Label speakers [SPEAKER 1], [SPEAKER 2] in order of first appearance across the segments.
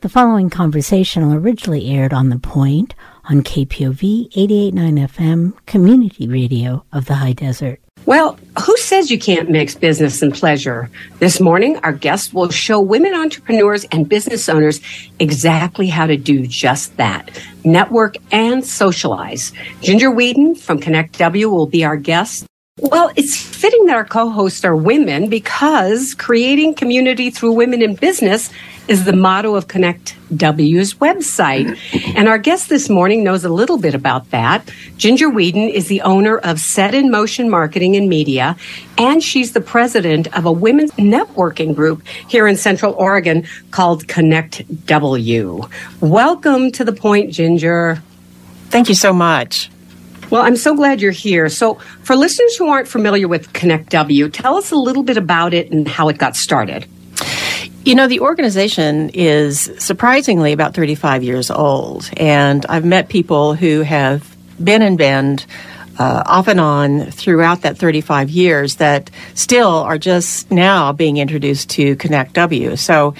[SPEAKER 1] The following conversation originally aired on The Point on KPOV 889 FM, community radio of the High Desert.
[SPEAKER 2] Well, who says you can't mix business and pleasure? This morning, our guest will show women entrepreneurs and business owners exactly how to do just that network and socialize. Ginger Weeden from Connect W will be our guest. Well, it's fitting that our co hosts are women because creating community through women in business is the motto of Connect W's website. Mm-hmm. And our guest this morning knows a little bit about that. Ginger Weeden is the owner of Set in Motion Marketing and Media, and she's the president of a women's networking group here in Central Oregon called Connect W. Welcome to the point, Ginger.
[SPEAKER 3] Thank you so much.
[SPEAKER 2] Well, I'm so glad you're here. So, for listeners who aren't familiar with Connect W, tell us a little bit about it and how it got started.
[SPEAKER 3] You know, the organization is surprisingly about 35 years old, and I've met people who have been in Bend uh, off and on throughout that 35 years that still are just now being introduced to Connect W. So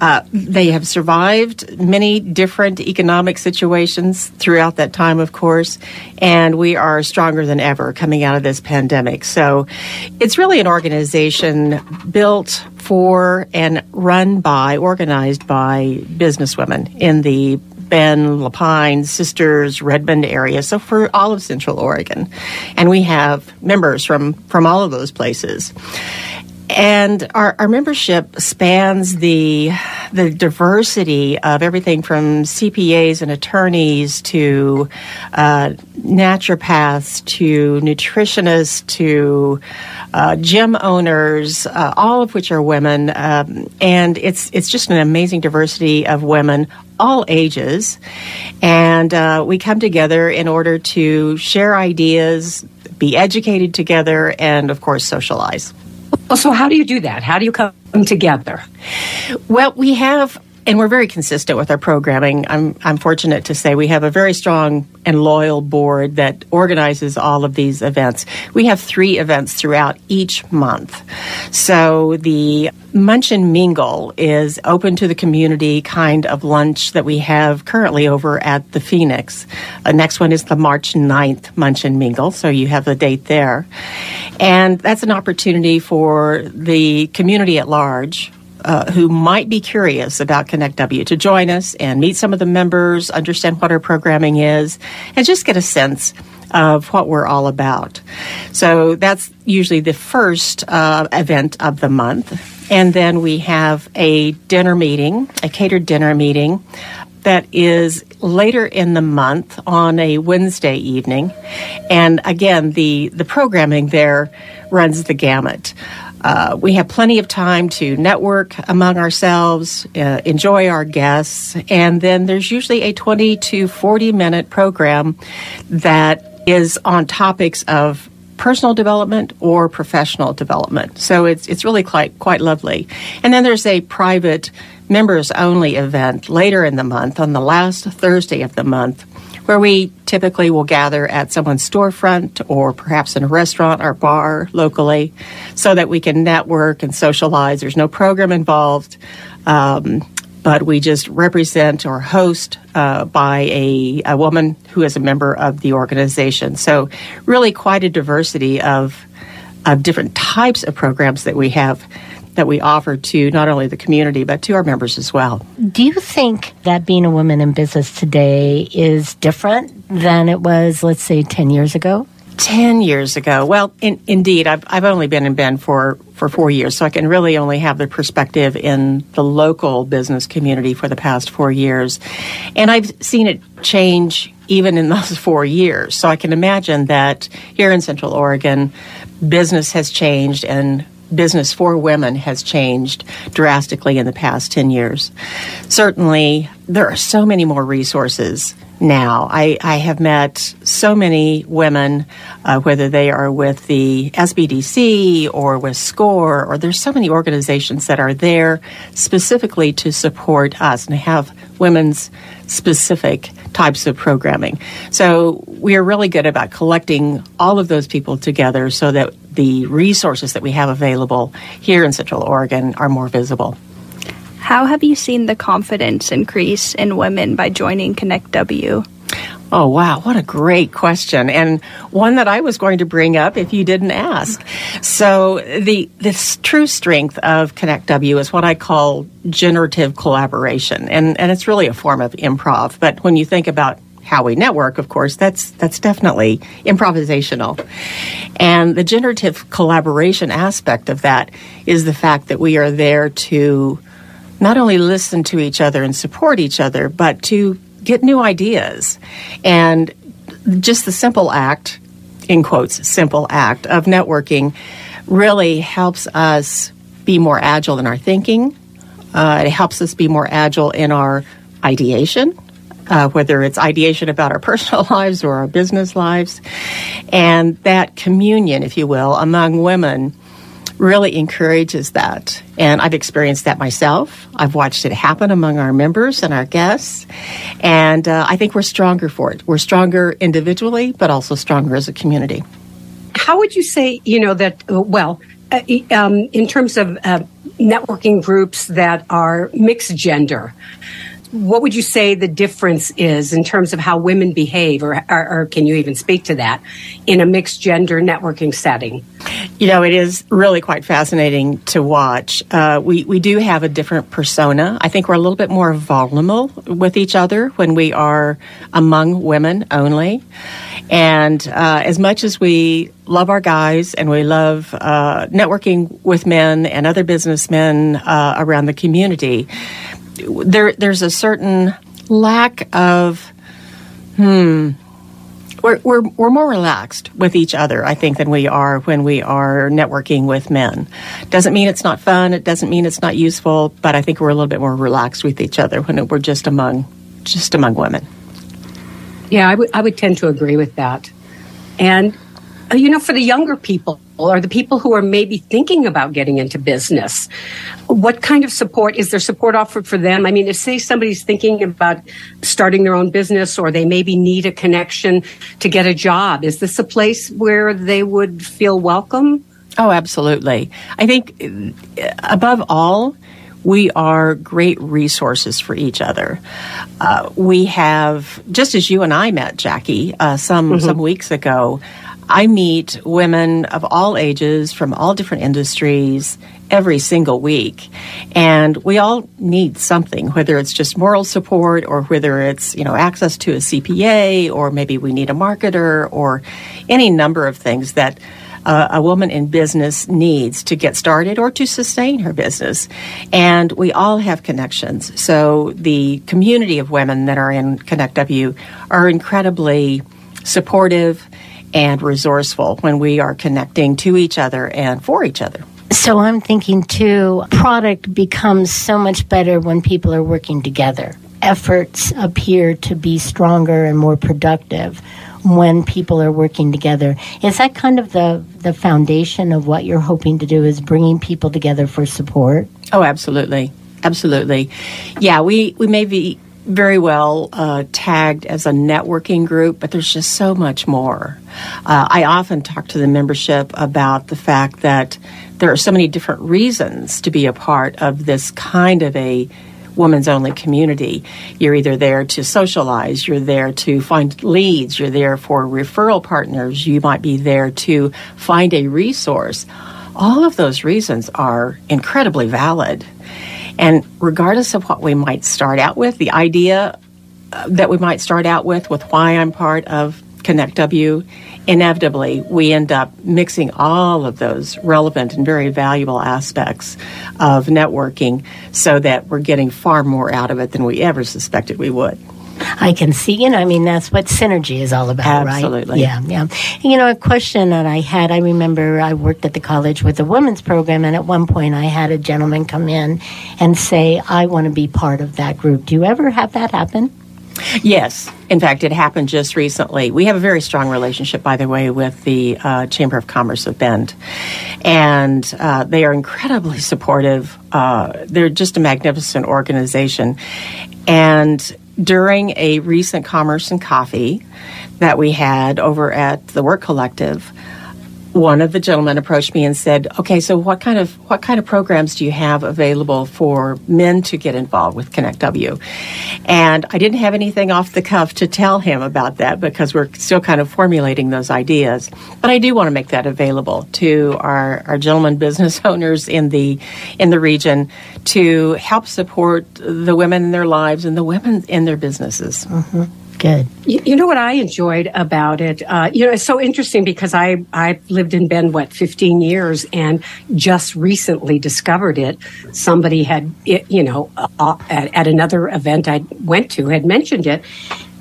[SPEAKER 3] uh, they have survived many different economic situations throughout that time, of course, and we are stronger than ever coming out of this pandemic. So it's really an organization built for and run by, organized by businesswomen in the Bend, La Pine, Sisters, Redmond area. So for all of Central Oregon, and we have members from from all of those places. And our, our membership spans the the diversity of everything from CPAs and attorneys to uh, naturopaths to nutritionists to uh, gym owners, uh, all of which are women, um, and it's it's just an amazing diversity of women, all ages, and uh, we come together in order to share ideas, be educated together, and of course socialize.
[SPEAKER 2] Well, so how do you do that? How do you come together?
[SPEAKER 3] Well, we have and we're very consistent with our programming. I'm I'm fortunate to say we have a very strong and loyal board that organizes all of these events. We have three events throughout each month. So the Munch and Mingle is open to the community kind of lunch that we have currently over at the Phoenix. The next one is the March 9th Munch and Mingle, so you have the date there. And that's an opportunity for the community at large uh, who might be curious about Connect W to join us and meet some of the members, understand what our programming is, and just get a sense of what we're all about. So that's usually the first uh, event of the month. And then we have a dinner meeting, a catered dinner meeting that is later in the month on a Wednesday evening. And again, the, the programming there runs the gamut. Uh, we have plenty of time to network among ourselves, uh, enjoy our guests, and then there's usually a 20 to 40 minute program that is on topics of personal development or professional development. So it's it's really quite quite lovely. And then there's a private members only event later in the month on the last Thursday of the month where we typically will gather at someone's storefront or perhaps in a restaurant or bar locally so that we can network and socialize. There's no program involved. Um, but we just represent or host uh, by a, a woman who is a member of the organization. So, really, quite a diversity of, of different types of programs that we have that we offer to not only the community but to our members as well.
[SPEAKER 1] Do you think that being a woman in business today is different than it was, let's say, 10 years ago?
[SPEAKER 3] 10 years ago. Well, in, indeed, I've, I've only been in Bend for, for four years, so I can really only have the perspective in the local business community for the past four years. And I've seen it change even in those four years. So I can imagine that here in Central Oregon, business has changed and business for women has changed drastically in the past 10 years. Certainly, there are so many more resources now. I, I have met so many women, uh, whether they are with the SBDC or with SCORE, or there's so many organizations that are there specifically to support us and have women's specific types of programming. So we are really good about collecting all of those people together so that the resources that we have available here in Central Oregon are more visible.
[SPEAKER 4] How have you seen the confidence increase in women by joining Connect W?
[SPEAKER 3] Oh, wow. What a great question. And one that I was going to bring up if you didn't ask. So the, this true strength of Connect W is what I call generative collaboration. And, and it's really a form of improv. But when you think about how we network, of course, that's that's definitely improvisational. And the generative collaboration aspect of that is the fact that we are there to not only listen to each other and support each other, but to get new ideas. And just the simple act, in quotes, simple act of networking really helps us be more agile in our thinking. Uh, it helps us be more agile in our ideation, uh, whether it's ideation about our personal lives or our business lives. And that communion, if you will, among women really encourages that. And I've experienced that myself. I've watched it happen among our members and our guests. And uh, I think we're stronger for it. We're stronger individually, but also stronger as a community.
[SPEAKER 2] How would you say, you know, that, uh, well, uh, um, in terms of uh, networking groups that are mixed gender, what would you say the difference is in terms of how women behave, or, or, or, can you even speak to that in a mixed gender networking setting?
[SPEAKER 3] You know, it is really quite fascinating to watch. Uh, we we do have a different persona. I think we're a little bit more vulnerable with each other when we are among women only. And uh, as much as we love our guys and we love uh, networking with men and other businessmen uh, around the community, there there's a certain lack of hmm we're, we're, we're more relaxed with each other, I think, than we are when we are networking with men. Doesn't mean it's not fun. It doesn't mean it's not useful, but I think we're a little bit more relaxed with each other when we're just among, just among women.
[SPEAKER 2] Yeah, I would, I would tend to agree with that. And, uh, you know, for the younger people, or the people who are maybe thinking about getting into business what kind of support is there support offered for them i mean if say somebody's thinking about starting their own business or they maybe need a connection to get a job is this a place where they would feel welcome
[SPEAKER 3] oh absolutely i think uh, above all we are great resources for each other. Uh, we have, just as you and I met, Jackie, uh, some mm-hmm. some weeks ago. I meet women of all ages from all different industries every single week. And we all need something, whether it's just moral support or whether it's, you know, access to a CPA or maybe we need a marketer or any number of things that uh, a woman in business needs to get started or to sustain her business. And we all have connections. So the community of women that are in Connect W are incredibly supportive and resourceful when we are connecting to each other and for each other.
[SPEAKER 1] So I'm thinking too, product becomes so much better when people are working together. Efforts appear to be stronger and more productive when people are working together. Is that kind of the, the foundation of what you're hoping to do is bringing people together for support?
[SPEAKER 3] Oh, absolutely. Absolutely. Yeah, we, we may be very well uh, tagged as a networking group, but there's just so much more. Uh, I often talk to the membership about the fact that there are so many different reasons to be a part of this kind of a women's only community. You're either there to socialize, you're there to find leads, you're there for referral partners, you might be there to find a resource. All of those reasons are incredibly valid. And regardless of what we might start out with, the idea uh, that we might start out with, with why I'm part of Connect W, inevitably we end up mixing all of those relevant and very valuable aspects of networking so that we're getting far more out of it than we ever suspected we would.
[SPEAKER 1] I can see, you know, I mean, that's what synergy is all about,
[SPEAKER 3] Absolutely.
[SPEAKER 1] right? Yeah, yeah. You know, a question that I had, I remember I worked at the college with a women's program, and at one point I had a gentleman come in and say, I want to be part of that group. Do you ever have that happen?
[SPEAKER 3] Yes. In fact, it happened just recently. We have a very strong relationship, by the way, with the uh, Chamber of Commerce of Bend. And uh, they are incredibly supportive. Uh, they're just a magnificent organization. And during a recent Commerce and Coffee that we had over at the Work Collective, one of the gentlemen approached me and said, "Okay, so what kind of what kind of programs do you have available for men to get involved with Connect W?" And I didn't have anything off the cuff to tell him about that because we're still kind of formulating those ideas. But I do want to make that available to our, our gentlemen business owners in the in the region to help support the women in their lives and the women in their businesses.
[SPEAKER 1] Mm-hmm. Good.
[SPEAKER 2] You, you, know what I enjoyed about it? Uh, you know, it's so interesting because I I've lived in Bend what 15 years and just recently discovered it. Somebody had it, you know uh, at, at another event I went to had mentioned it,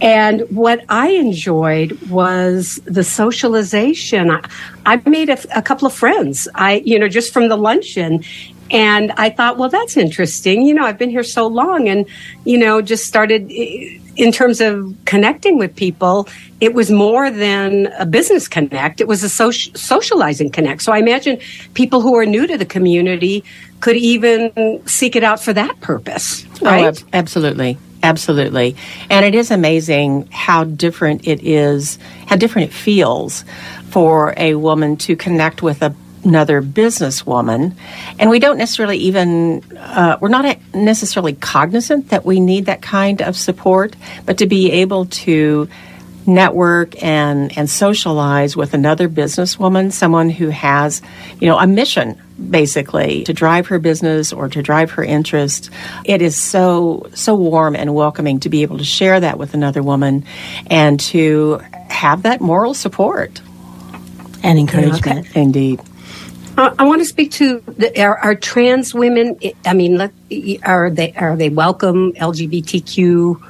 [SPEAKER 2] and what I enjoyed was the socialization. I, I made a, a, couple of friends. I, you know, just from the luncheon. And I thought, well, that's interesting. You know, I've been here so long and, you know, just started in terms of connecting with people. It was more than a business connect. It was a social, socializing connect. So I imagine people who are new to the community could even seek it out for that purpose. Oh, right?
[SPEAKER 3] Oh, absolutely. Absolutely. And it is amazing how different it is, how different it feels for a woman to connect with a another businesswoman, and we don't necessarily even uh, we're not necessarily cognizant that we need that kind of support, but to be able to network and and socialize with another businesswoman, someone who has you know a mission basically to drive her business or to drive her interest. It is so so warm and welcoming to be able to share that with another woman and to have that moral support
[SPEAKER 1] and encouragement.
[SPEAKER 3] Okay. Indeed.
[SPEAKER 2] Uh, I want to speak to the, are, are, trans women. I mean, are they are they welcome LGBTQ?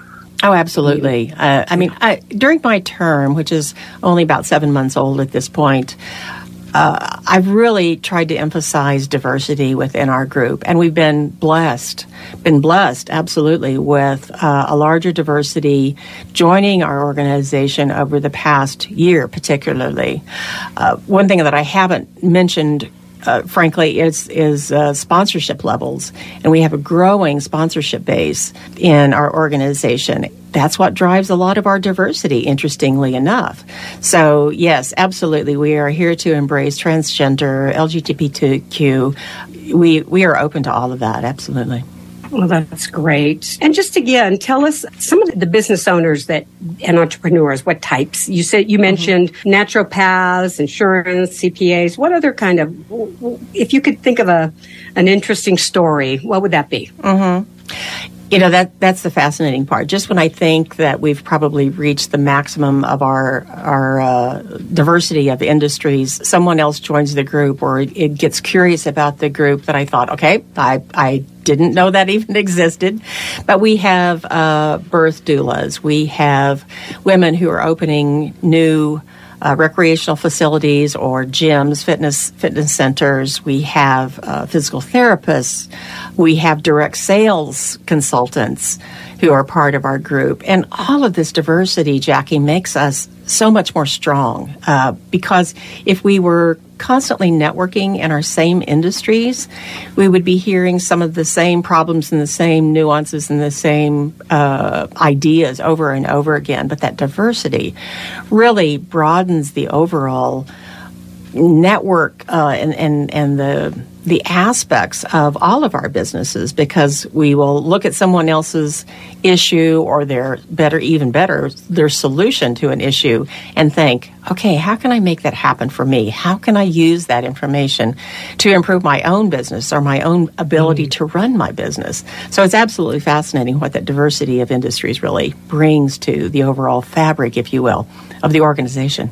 [SPEAKER 3] Oh, absolutely. Uh, I mean, I, during my term, which is only about seven months old at this point, uh, I've really tried to emphasize diversity within our group, and we've been blessed, been blessed absolutely with uh, a larger diversity joining our organization over the past year, particularly. Uh, one thing that I haven't mentioned uh, frankly, is is uh, sponsorship levels, and we have a growing sponsorship base in our organization. That's what drives a lot of our diversity. Interestingly enough, so yes, absolutely, we are here to embrace transgender, LGBTQ. We we are open to all of that. Absolutely.
[SPEAKER 2] Well, that's great. And just again, tell us some of the business owners that and entrepreneurs, what types? You said you mentioned mm-hmm. naturopaths, insurance, CPAs. What other kind of if you could think of a an interesting story, what would that be?
[SPEAKER 3] Mm-hmm. You know that that's the fascinating part. Just when I think that we've probably reached the maximum of our our uh, diversity of industries, someone else joins the group or it gets curious about the group. That I thought, okay, I I didn't know that even existed. But we have uh, birth doulas. We have women who are opening new uh, recreational facilities or gyms, fitness fitness centers. We have uh, physical therapists. We have direct sales consultants who are part of our group, and all of this diversity, Jackie, makes us so much more strong. Uh, because if we were constantly networking in our same industries, we would be hearing some of the same problems and the same nuances and the same uh, ideas over and over again. But that diversity really broadens the overall network uh, and, and, and the the aspects of all of our businesses because we will look at someone else's issue or their better, even better, their solution to an issue and think, okay, how can I make that happen for me? How can I use that information to improve my own business or my own ability mm-hmm. to run my business? So it's absolutely fascinating what that diversity of industries really brings to the overall fabric, if you will, of the organization.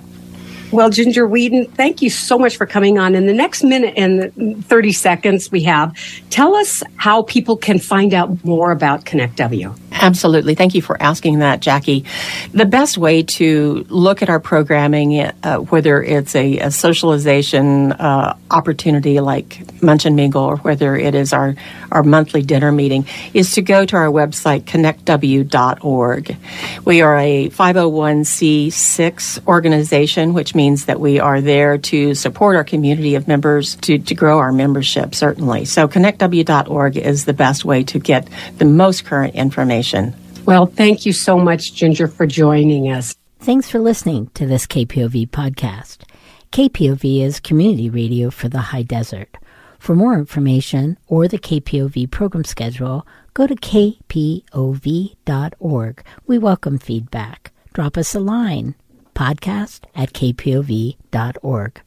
[SPEAKER 2] Well, Ginger Weeden, thank you so much for coming on. In the next minute and 30 seconds we have, tell us how people can find out more about Connect W.
[SPEAKER 3] Absolutely. Thank you for asking that, Jackie. The best way to look at our programming, uh, whether it's a, a socialization uh, opportunity like Munch and Mingle or whether it is our, our monthly dinner meeting, is to go to our website, connectw.org. We are a 501c6 organization, which means that we are there to support our community of members to, to grow our membership, certainly. So connectw.org is the best way to get the most current information information.
[SPEAKER 2] Well, thank you so much, Ginger, for joining us.
[SPEAKER 1] Thanks for listening to this KPOV podcast. KPOV is community radio for the high desert. For more information or the KPOV program schedule, go to kpov.org. We welcome feedback. Drop us a line. Podcast at kpov.org.